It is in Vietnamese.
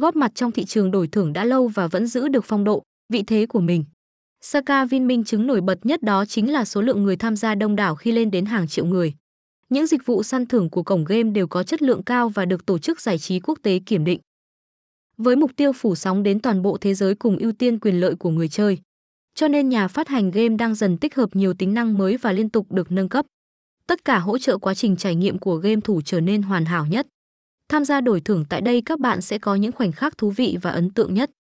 góp mặt trong thị trường đổi thưởng đã lâu và vẫn giữ được phong độ, vị thế của mình. Saka Vin minh chứng nổi bật nhất đó chính là số lượng người tham gia đông đảo khi lên đến hàng triệu người. Những dịch vụ săn thưởng của cổng game đều có chất lượng cao và được tổ chức giải trí quốc tế kiểm định. Với mục tiêu phủ sóng đến toàn bộ thế giới cùng ưu tiên quyền lợi của người chơi. Cho nên nhà phát hành game đang dần tích hợp nhiều tính năng mới và liên tục được nâng cấp. Tất cả hỗ trợ quá trình trải nghiệm của game thủ trở nên hoàn hảo nhất. Tham gia đổi thưởng tại đây các bạn sẽ có những khoảnh khắc thú vị và ấn tượng nhất.